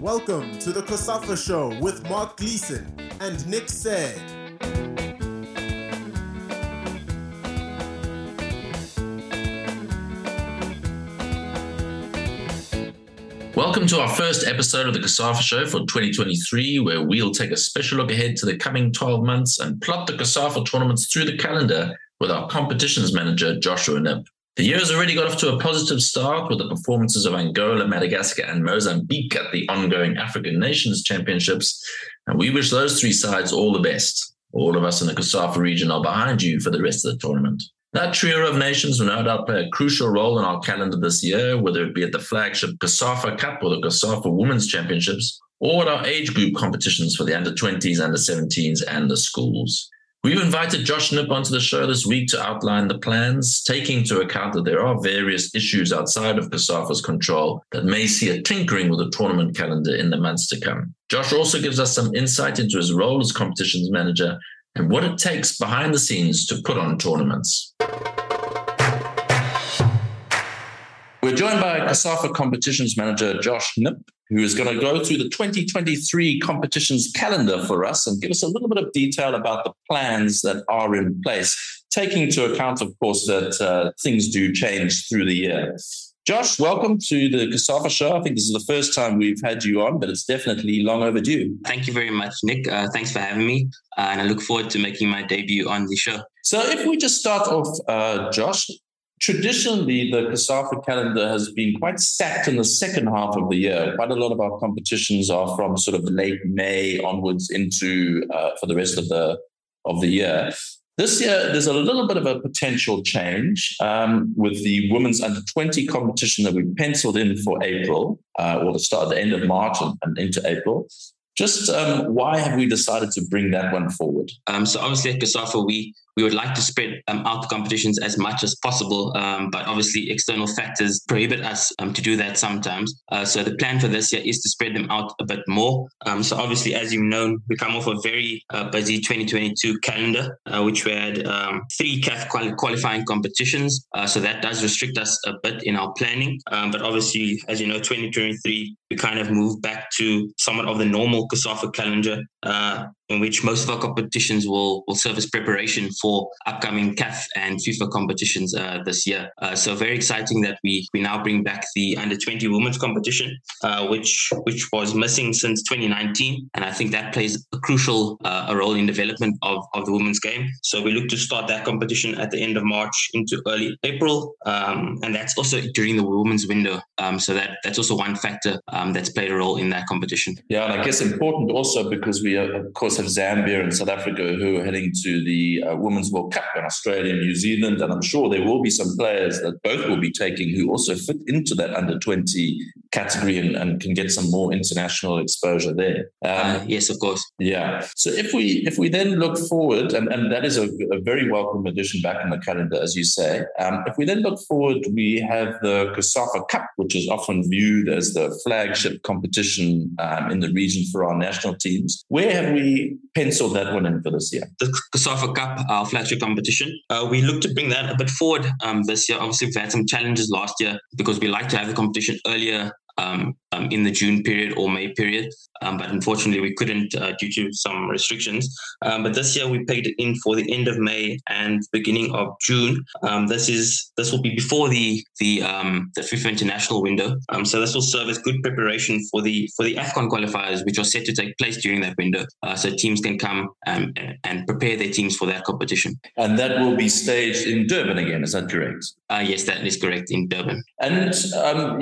Welcome to the COSAFA Show with Mark Gleason and Nick Said. Welcome to our first episode of the COSAFA Show for 2023, where we'll take a special look ahead to the coming 12 months and plot the COSAFA tournaments through the calendar with our competitions manager, Joshua Knipp. The year has already got off to a positive start with the performances of Angola, Madagascar, and Mozambique at the ongoing African Nations Championships. And we wish those three sides all the best. All of us in the COSAFA region are behind you for the rest of the tournament. That trio of nations will no doubt play a crucial role in our calendar this year, whether it be at the flagship COSAFA Cup or the COSAFA Women's Championships, or at our age group competitions for the under 20s, under 17s, and the schools. We've invited Josh Knipp onto the show this week to outline the plans, taking into account that there are various issues outside of COSAFA's control that may see a tinkering with the tournament calendar in the months to come. Josh also gives us some insight into his role as competitions manager and what it takes behind the scenes to put on tournaments. We're joined by COSAFA competitions manager Josh Knipp, who is going to go through the 2023 competitions calendar for us and give us a little bit of detail about the plans that are in place, taking into account, of course, that uh, things do change through the year. Josh, welcome to the COSAFA show. I think this is the first time we've had you on, but it's definitely long overdue. Thank you very much, Nick. Uh, thanks for having me. Uh, and I look forward to making my debut on the show. So, if we just start off, uh, Josh, traditionally the COSAFA calendar has been quite stacked in the second half of the year. Quite a lot of our competitions are from sort of late May onwards into uh, for the rest of the of the year. This year, there's a little bit of a potential change um, with the women's under 20 competition that we penciled in for April, uh, or the start, at the end of March and, and into April. Just um, why have we decided to bring that one forward? Um, so obviously at COSAFA, we we would like to spread um, out the competitions as much as possible, um, but obviously external factors prohibit us um, to do that sometimes. Uh, so the plan for this year is to spread them out a bit more. Um, so obviously, as you've known, we come off a very uh, busy 2022 calendar, uh, which we had um, three CAF quali- qualifying competitions. Uh, so that does restrict us a bit in our planning. Um, but obviously, as you know, 2023, we kind of moved back to somewhat of the normal COSAFA calendar uh, in which most of our competitions will, will serve as preparation for upcoming CAF and FIFA competitions uh, this year. Uh, so very exciting that we we now bring back the under 20 women's competition, uh, which which was missing since 2019, and I think that plays a crucial uh, a role in development of, of the women's game. So we look to start that competition at the end of March into early April, um, and that's also during the women's window. Um, so that that's also one factor um, that's played a role in that competition. Yeah, and I guess important also because we are, of course have Zambia and South Africa who are heading to the uh, Women's World Cup in Australia and New Zealand. And I'm sure there will be some players that both will be taking who also fit into that under 20 category and, and can get some more international exposure there. Um, uh, yes, of course. Yeah. So if we if we then look forward, and, and that is a, a very welcome addition back in the calendar, as you say. Um, if we then look forward, we have the COSAFA Cup, which is often viewed as the flagship competition um, in the region for our national teams. Where have we penciled that one in for this year? The COSAFA Cup, our flagship competition. Uh, we look to bring that a bit forward um, this year. Obviously, we've had some challenges last year because we like to have the competition earlier um, um, in the June period or May period. Um, but unfortunately, we couldn't uh, due to some restrictions. Um, but this year, we paid it in for the end of May and beginning of June. Um, this is this will be before the the um, the FIFA international window. so this will serve as good preparation for the for the Afcon qualifiers, which are set to take place during that window. Uh, so teams can come and, and prepare their teams for that competition. And that will be staged in Durban again. Is that correct? Uh, yes, that is correct in Durban. And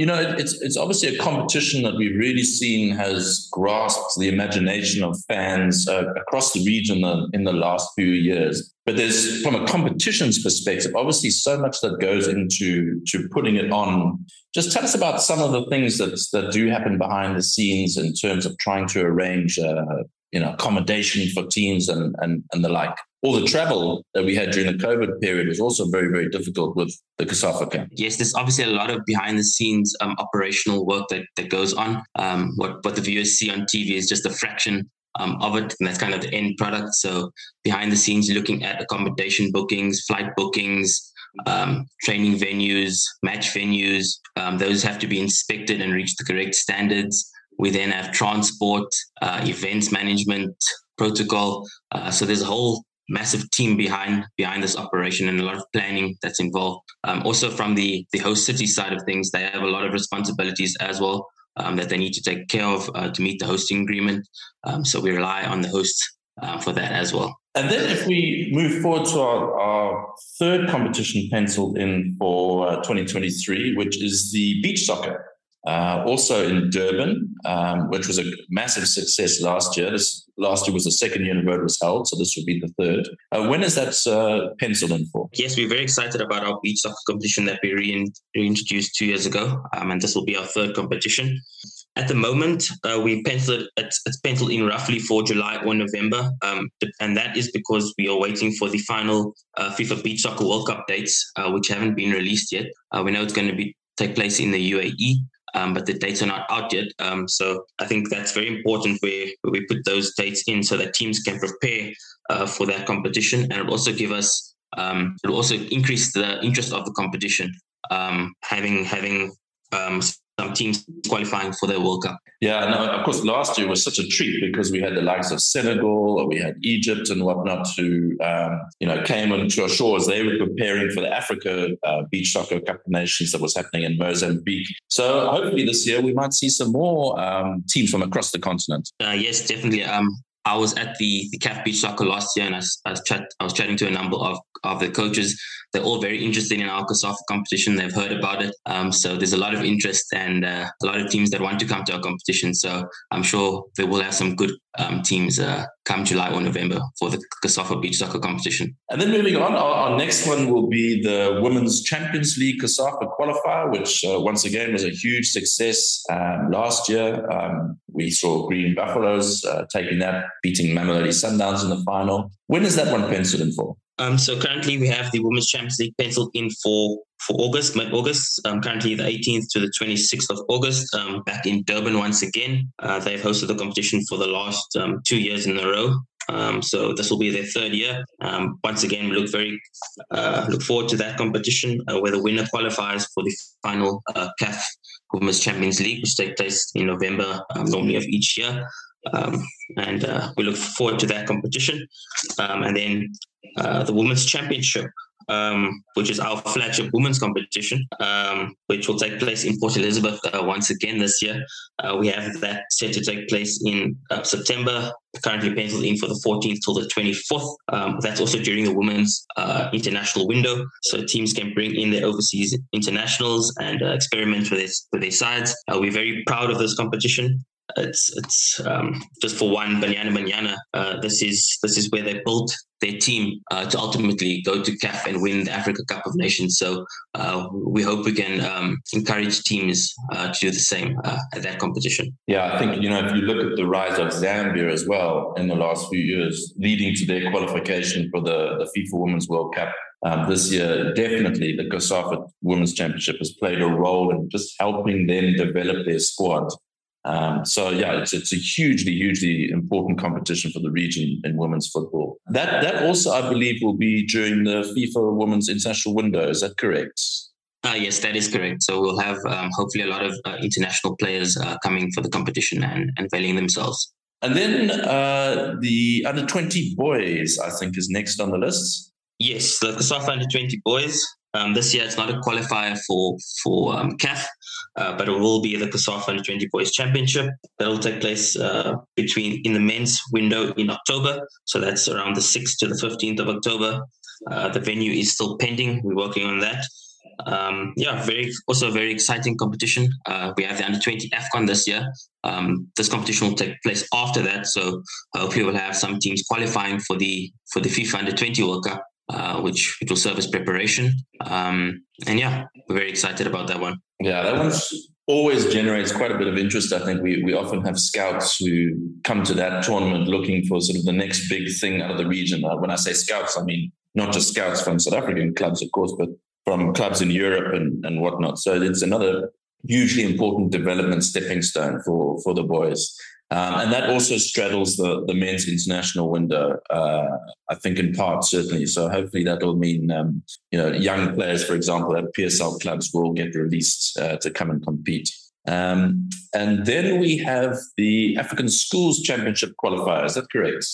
you know, it's it's obviously a competition that we've really seen has grasped the imagination of fans uh, across the region in the last few years. But there's, from a competitions perspective, obviously so much that goes into to putting it on. Just tell us about some of the things that that do happen behind the scenes in terms of trying to arrange, uh, you know, accommodation for teams and and and the like all the travel that we had during the COVID period was also very, very difficult with the COSAFA camp. Yes, there's obviously a lot of behind the scenes um, operational work that, that goes on. Um, what, what the viewers see on TV is just a fraction um, of it, and that's kind of the end product. So behind the scenes, looking at accommodation bookings, flight bookings, um, training venues, match venues. Um, those have to be inspected and reach the correct standards. We then have transport, uh, events management, protocol. Uh, so there's a whole massive team behind behind this operation and a lot of planning that's involved. Um, also, from the the host city side of things, they have a lot of responsibilities as well um, that they need to take care of uh, to meet the hosting agreement. Um, so we rely on the hosts uh, for that as well. And then, if we move forward to our, our third competition penciled in for uh, 2023, which is the beach soccer uh, also in Durban, um, which was a massive success last year. This last year was the second year in a row it was held, so this will be the third. Uh, when is that uh, penciled in for? Yes, we're very excited about our beach soccer competition that we re- reintroduced two years ago, um, and this will be our third competition. At the moment, uh, we penciled it's, it's, penciled in roughly for July or November, um, and that is because we are waiting for the final uh, FIFA Beach Soccer World Cup dates, uh, which haven't been released yet. Uh, we know it's going to be take place in the UAE, um, but the dates are not out yet. Um, so I think that's very important where, where, we put those dates in so that teams can prepare uh, for that competition, and it'll also give us um, it'll also increase the interest of the competition. Um, having having um, some teams qualifying for their World Cup. Yeah, no, of course, last year was such a treat because we had the likes of Senegal, or we had Egypt and whatnot who, um, you know, came onto our shores. They were preparing for the Africa uh, Beach Soccer Cup of Nations that was happening in Mozambique. So hopefully this year we might see some more um, teams from across the continent. Uh, yes, definitely. Um, I was at the the CAF Beach Soccer last year, and I, I, was chat, I was chatting to a number of, of the coaches. They're all very interested in our COSAFA competition. They've heard about it, um, so there's a lot of interest and uh, a lot of teams that want to come to our competition. So I'm sure they will have some good um, teams uh, come July or November for the COSAFA Beach Soccer competition. And then moving on, our, our, next one will be the Women's Champions League COSAFA qualifier, which uh, once again was a huge success um, last year. Um, we saw Green Buffaloes uh, taking that, beating Mamelodi Sundowns in the final. When is that one penciled in for? Um, so currently we have the Women's Champions League penciled in for for August, mid August. Um, currently the 18th to the 26th of August. Um, back in Durban once again. Uh, they've hosted the competition for the last um, two years in a row. Um, so this will be their third year. Um, once again, we look very uh, look forward to that competition uh, where the winner qualifies for the final uh, CAF Women's Champions League, which takes place in November um, normally of each year. Um, and uh, we look forward to that competition. Um, and then uh, the Women's Championship, um, which is our flagship women's competition, um, which will take place in Port Elizabeth uh, once again this year. Uh, we have that set to take place in uh, September, currently penciled in for the 14th till the 24th. Um, that's also during the women's uh, international window, so teams can bring in their overseas internationals and experiment with, this, with their sides. We're very proud of this competition it's it's um, just for one Banyana Banyana. Uh, this is this is where they built their team uh, to ultimately go to CAF and win the Africa Cup of Nations. So uh, we hope we can um, encourage teams uh, to do the same uh, at that competition. Yeah, I think you know if you look at the rise of Zambia as well in the last few years, leading to their qualification for the the FIFA Women's World Cup. Um, this year, definitely the COSAFA Women's Championship has played a role in just helping them develop their squad um, so yeah, it's it's a hugely hugely important competition for the region in women's football. That that also I believe will be during the FIFA Women's International Window. Is that correct? Uh, yes, that is correct. So we'll have um, hopefully a lot of uh, international players uh, coming for the competition and, and veiling themselves. And then uh, the under 20 boys, I think, is next on the list. Yes, the COSAFA under 20 boys. Um, this year, it's not a qualifier for for um, CAF, uh, but it will be the COSAFA Under 20 Boys Championship. That will take place uh, between in the men's window in October. So that's around the 6th to the 15th of October. Uh, the venue is still pending. We're working on that. Um, yeah, very also a very exciting competition. Uh, we have the under 20 AFCON this year. Um, this competition will take place after that, so hopefully we'll have some teams qualifying for the for the FIFA Under 20 World Cup uh, which which will serve as preparation. Um, and yeah, we're very excited about that one. Yeah, that one's always generates quite a bit of interest. I think we we often have scouts who come to that tournament looking for sort of the next big thing out of the region. Uh, when I say scouts, I mean not just scouts from South African clubs, of course, but from clubs in Europe and, and whatnot. So it's another hugely important development stepping stone for for the boys. Um, and that also straddles the, the men's international window, uh, I think, in part, certainly. So hopefully that will mean, um, you know, young players, for example, at PSL clubs will get released uh, to come and compete. Um, and then we have the African Schools Championship qualifier. Is that correct?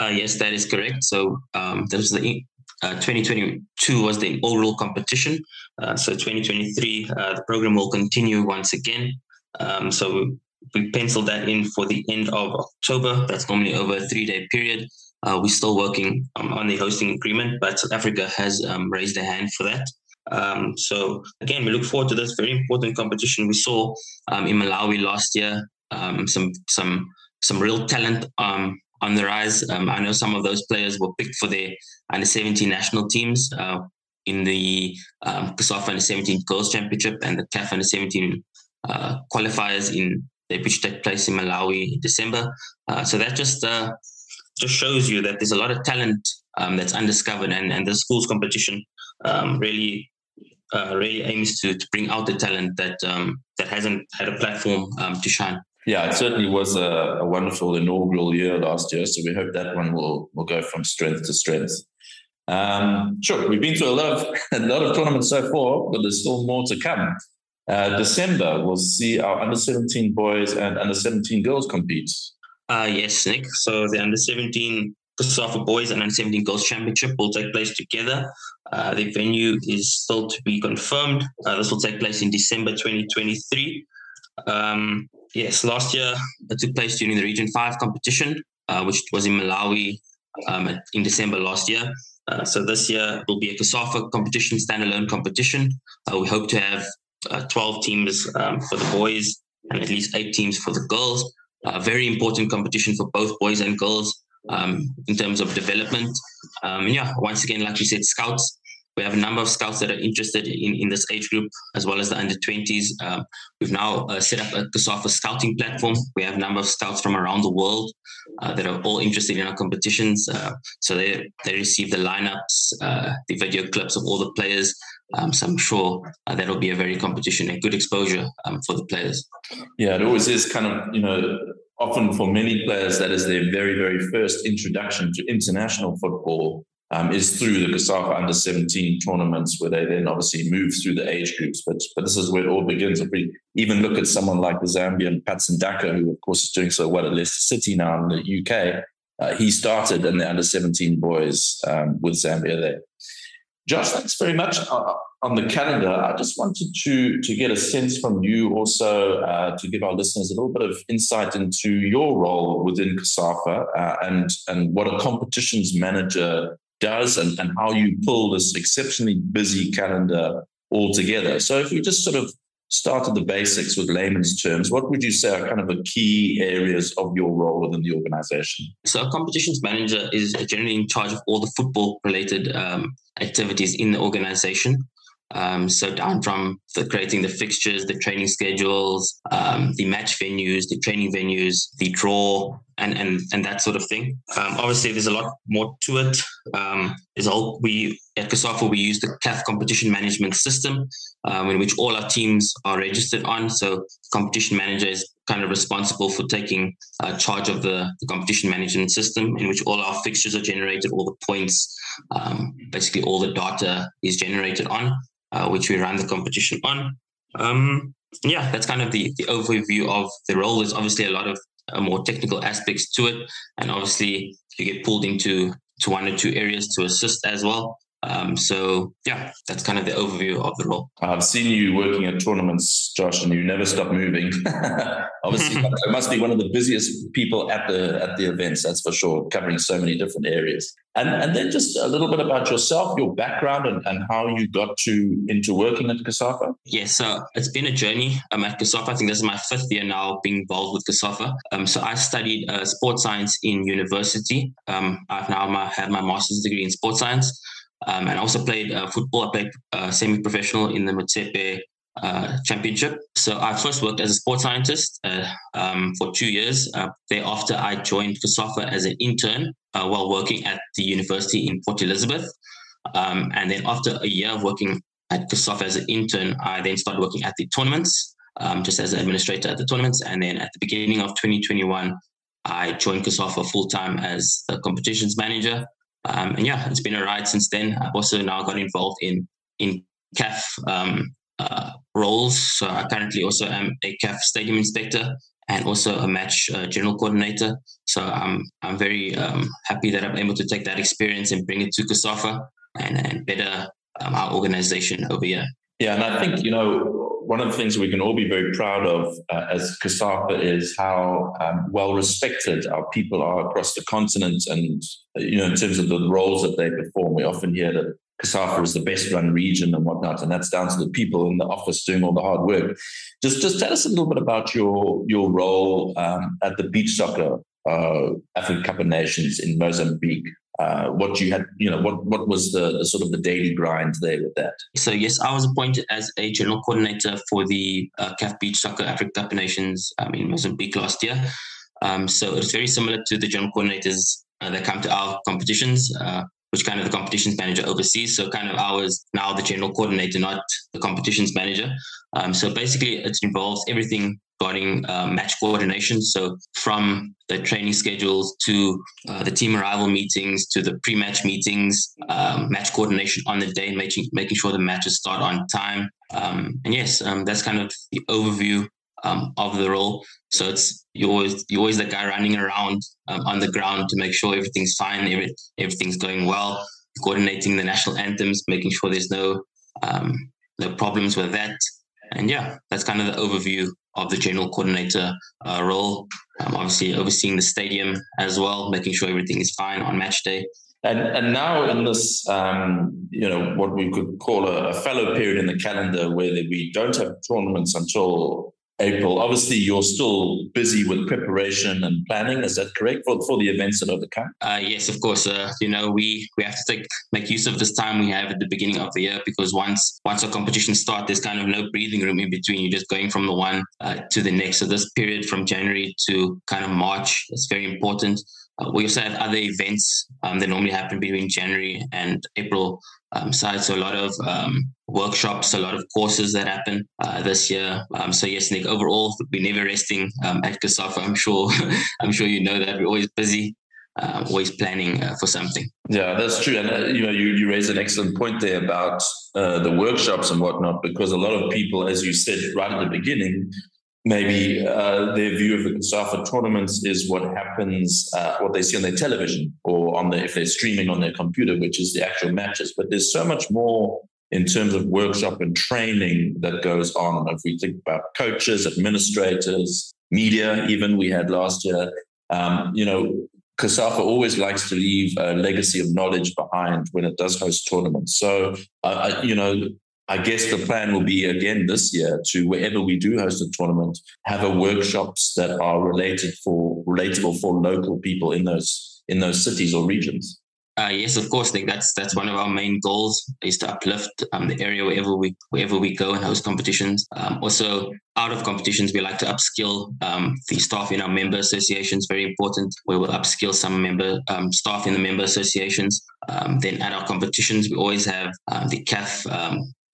Uh, yes, that is correct. So um, the uh, 2022 was the overall competition. Uh, so 2023, uh, the program will continue once again. Um, so we penciled that in for the end of October. That's normally over a three-day period. Uh, we're still working um, on the hosting agreement, but South Africa has um, raised a hand for that. Um, so again, we look forward to this very important competition. We saw um, in Malawi last year um, some some some real talent um, on the rise. I know some of those players were picked for their under 17 national teams uh, in the um, COSAFA under 17 Girls Championship and the CAF under 17 uh, qualifiers in which take place in Malawi in December. Uh, so that just uh, just shows you that there's a lot of talent um, that's undiscovered, and and the schools competition um, really uh, really aims to to bring out the talent that um, that hasn't had a platform um, to shine. Yeah, it certainly was a, a, wonderful inaugural year last year. So we hope that one will will go from strength to strength. Um, sure, we've been through a lot of a lot of tournaments so far, but there's still more to come. Uh, December, we'll see our under 17 boys and under 17 girls compete. Uh, yes, Nick. So the under 17 COSAFA Boys and under 17 Girls Championship will take place together. Uh, the venue is still to be confirmed. Uh, this will take place in December 2023. Um, yes, last year it took place during the Region 5 competition, uh, which was in Malawi um, in December last year. Uh, so this year will be a COSAFA competition, standalone competition. Uh, we hope to have uh, 12 teams um, for the boys and at least eight teams for the girls. A very important competition for both boys and girls um, in terms of development. Um, yeah, once again, like you said, scouts. We have a number of scouts that are interested in, in this age group, as well as the under 20s. Um, we've now uh, set up a COSAFA scouting platform. We have a number of scouts from around the world uh, that are all interested in our competitions. Uh, so they, they receive the lineups, uh, the video clips of all the players. Um, so I'm sure uh, that'll be a very competition, and good exposure um, for the players. Yeah, it always is kind of, you know, often for many players, that is their very, very first introduction to international football um, is through the COSAFA under 17 tournaments, where they then obviously move through the age groups. But but this is where it all begins. If we even look at someone like the Zambian Patson Daka, who of course is doing so well at Leicester City now in the UK, uh, he started in the under 17 boys um, with Zambia there. Josh, thanks very much uh, on the calendar. I just wanted to to get a sense from you also uh, to give our listeners a little bit of insight into your role within COSAFA uh, and and what a competitions manager does and, and how you pull this exceptionally busy calendar all together. So if we just sort of start at the basics with layman's terms, what would you say are kind of the key areas of your role within the organization? So, a competitions manager is generally in charge of all the football related um, activities in the organization. Um, so down from the creating the fixtures, the training schedules, um, the match venues, the training venues, the draw, and and and that sort of thing. Um, obviously, there's a lot more to it. Um, all we at COSAFA we use the CAF competition management system, um, in which all our teams are registered on. So competition manager is kind of responsible for taking uh, charge of the, the, competition management system, in which all our fixtures are generated, all the points, um, basically all the data is generated on uh, which we ran the competition on. Um, yeah, that's kind of the, the overview of the role. There's obviously a lot of uh, more technical aspects to it, and obviously you get pulled into to one or two areas to assist as well. Um, so yeah, that's kind of the overview of the role. I've seen you working at tournaments, Josh, and you never stop moving. Obviously, it must be one of the busiest people at the at the events. That's for sure, covering so many different areas. And and then just a little bit about yourself, your background, and, and how you got to into working at COSAFA. Yes, so it's been a journey. I'm at COSAFA. I think this is my fifth year now being involved with COSAFA. Um, so I studied uh, sports science in university. Um, I've now my, had my master's degree in sports science. Um, and I also played uh, football. I played uh, semi-professional in the Motsepe uh, championship. So I first worked as a sports scientist uh, um, for two years. Uh, thereafter, I joined COSAFA as an intern uh, while working at the university in Port Elizabeth. Um, and then after a year of working at COSAFA as an intern, I then started working at the tournaments, um, just as an administrator at the tournaments. And then at the beginning of 2021, I joined COSAFA full time as the competitions manager. Um, and yeah, it's been a ride since then. I've also now got involved in in CAF um, uh, roles. So I currently also am a CAF stadium inspector and also a match uh, general coordinator. So I'm I'm very um, happy that I'm able to take that experience and bring it to COSAFA and, and better um, our organization over here. Yeah, and I think you know one of the things we can all be very proud of uh, as COSAFA is how um, well respected our people are across the continent, and you know in terms of the roles that they perform. We often hear that COSAFA is the best run region and whatnot, and that's down to the people in the office doing all the hard work. Just just tell us a little bit about your your role um, at the beach soccer uh, African Cup of Nations in Mozambique uh, what you had, you know, what what was the, sort of the daily grind there with that? So yes, I was appointed as a general coordinator for the uh, CAF Beach Soccer Africa Cup Nations um, in Mozambique last year. Um, so it's very similar to the general coordinators uh, that come to our competitions, uh, which kind of the competitions manager oversees. So kind of I was now the general coordinator, not the competitions manager. Um, so basically, it involves everything regarding uh, match coordination. So from the training schedules to uh, the team arrival meetings to the pre-match meetings, um, match coordination on the day, making making sure the matches start on time. Um, and yes, um, that's kind of the overview um, of the role. So it's you always you always the guy running around um, on the ground to make sure everything's fine, every, everything's going well, coordinating the national anthems, making sure there's no um, no problems with that. And yeah, that's kind of the overview of the general coordinator uh, role. Um, obviously, overseeing the stadium as well, making sure everything is fine on match day. And, and now in this, um, you know, what we could call a, a period in the calendar where we don't have tournaments until April. Obviously, you're still busy with preparation and planning. Is that correct for, for the events that are to come? Uh, yes, of course. Uh, you know, we we have to take make use of this time we have at the beginning of the year because once once our competition start, there's kind of no breathing room in between. You're just going from the one uh, to the next. So this period from January to kind of March is very important. Uh, we also have other events um, that normally happen between January and April um, side. So a lot of um, workshops, a lot of courses that happen uh, this year. Um, so yes, Nick. Overall, we're never resting um, at COSAFA. I'm sure. I'm sure you know that we're always busy. Uh, always planning uh, for something. Yeah, that's true, and uh, you know, you you raise an excellent point there about uh, the workshops and whatnot, because a lot of people, as you said right at the beginning, maybe uh, their view of the COSAFA tournaments is what happens, uh, what they see on their television or on the, if they're streaming on their computer, which is the actual matches. But there's so much more in terms of workshop and training that goes on. If we think about coaches, administrators, media, even we had last year, um, you know, COSAFA always likes to leave a legacy of knowledge behind when it does host tournaments. So, uh, you know, I guess the plan will be again this year to wherever we do host a tournament, have a workshops that are related for relatable for local people in those in those cities or regions. Uh, yes, of course. Like that's that's one of our main goals is to uplift um, the area wherever we wherever we go and host competitions. Um, also, out of competitions, we like to upskill um, the staff in our member associations. Very important. We will upskill some member um, staff in the member associations. Um, then at our competitions, we always have um, the CAF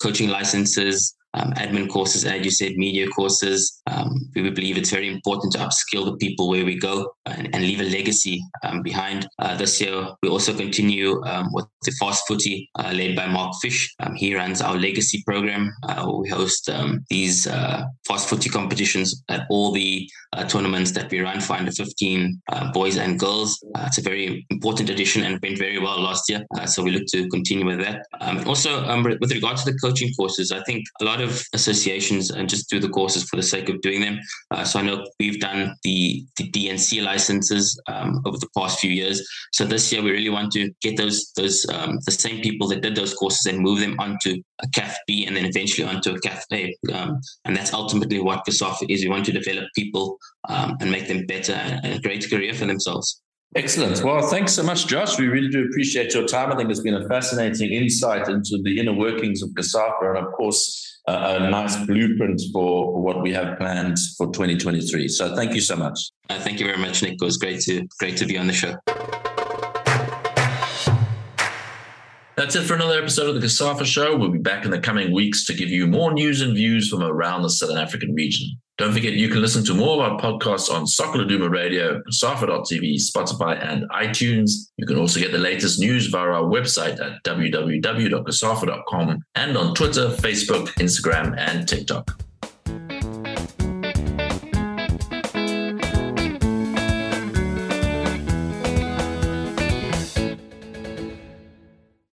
coaching licenses, um, admin courses, as you said, media courses. Um, we believe it's very important to upskill the people where we go and, and leave a legacy um, behind. Uh, this year, we also continue um, with the Fast Footy uh, led by Mark Fish. Um, he runs our legacy program. Uh, we host um, these uh, Fast Footy competitions at all the uh, tournaments that we run for under 15 uh, boys and girls. it's a very important addition and went very well last year. so we look to continue with that. also, with regard to the coaching courses, I think a lot lot of associations and just do the courses for the sake of doing them. Uh, so I know we've done the, the DNC licenses um, over the past few years. So this year we really want to get those those um, the same people that did those courses and move them onto a CAF B and then eventually onto a CAF A. Um, and that's ultimately what COSAFA is. We want to develop people um, and make them better and a great career for themselves. Excellent. Well, thanks so much, Josh. We really do appreciate your time. I think it's been a fascinating insight into the inner workings of COSAFA and, of course, a nice blueprint for what we have planned for 2023. So thank you so much. Uh, thank you very much, Nick. It was great to great to be on the show. That's it for another episode of the COSAFA Show. We'll be back in the coming weeks to give you more news and views from around the Southern African region. Don't forget you can listen to more of our podcasts on Soccer Radio, COSAFA.tv, Spotify, and iTunes. You can also get the latest news via our website at www.cosafa.com and on Twitter, Facebook, Instagram, and TikTok.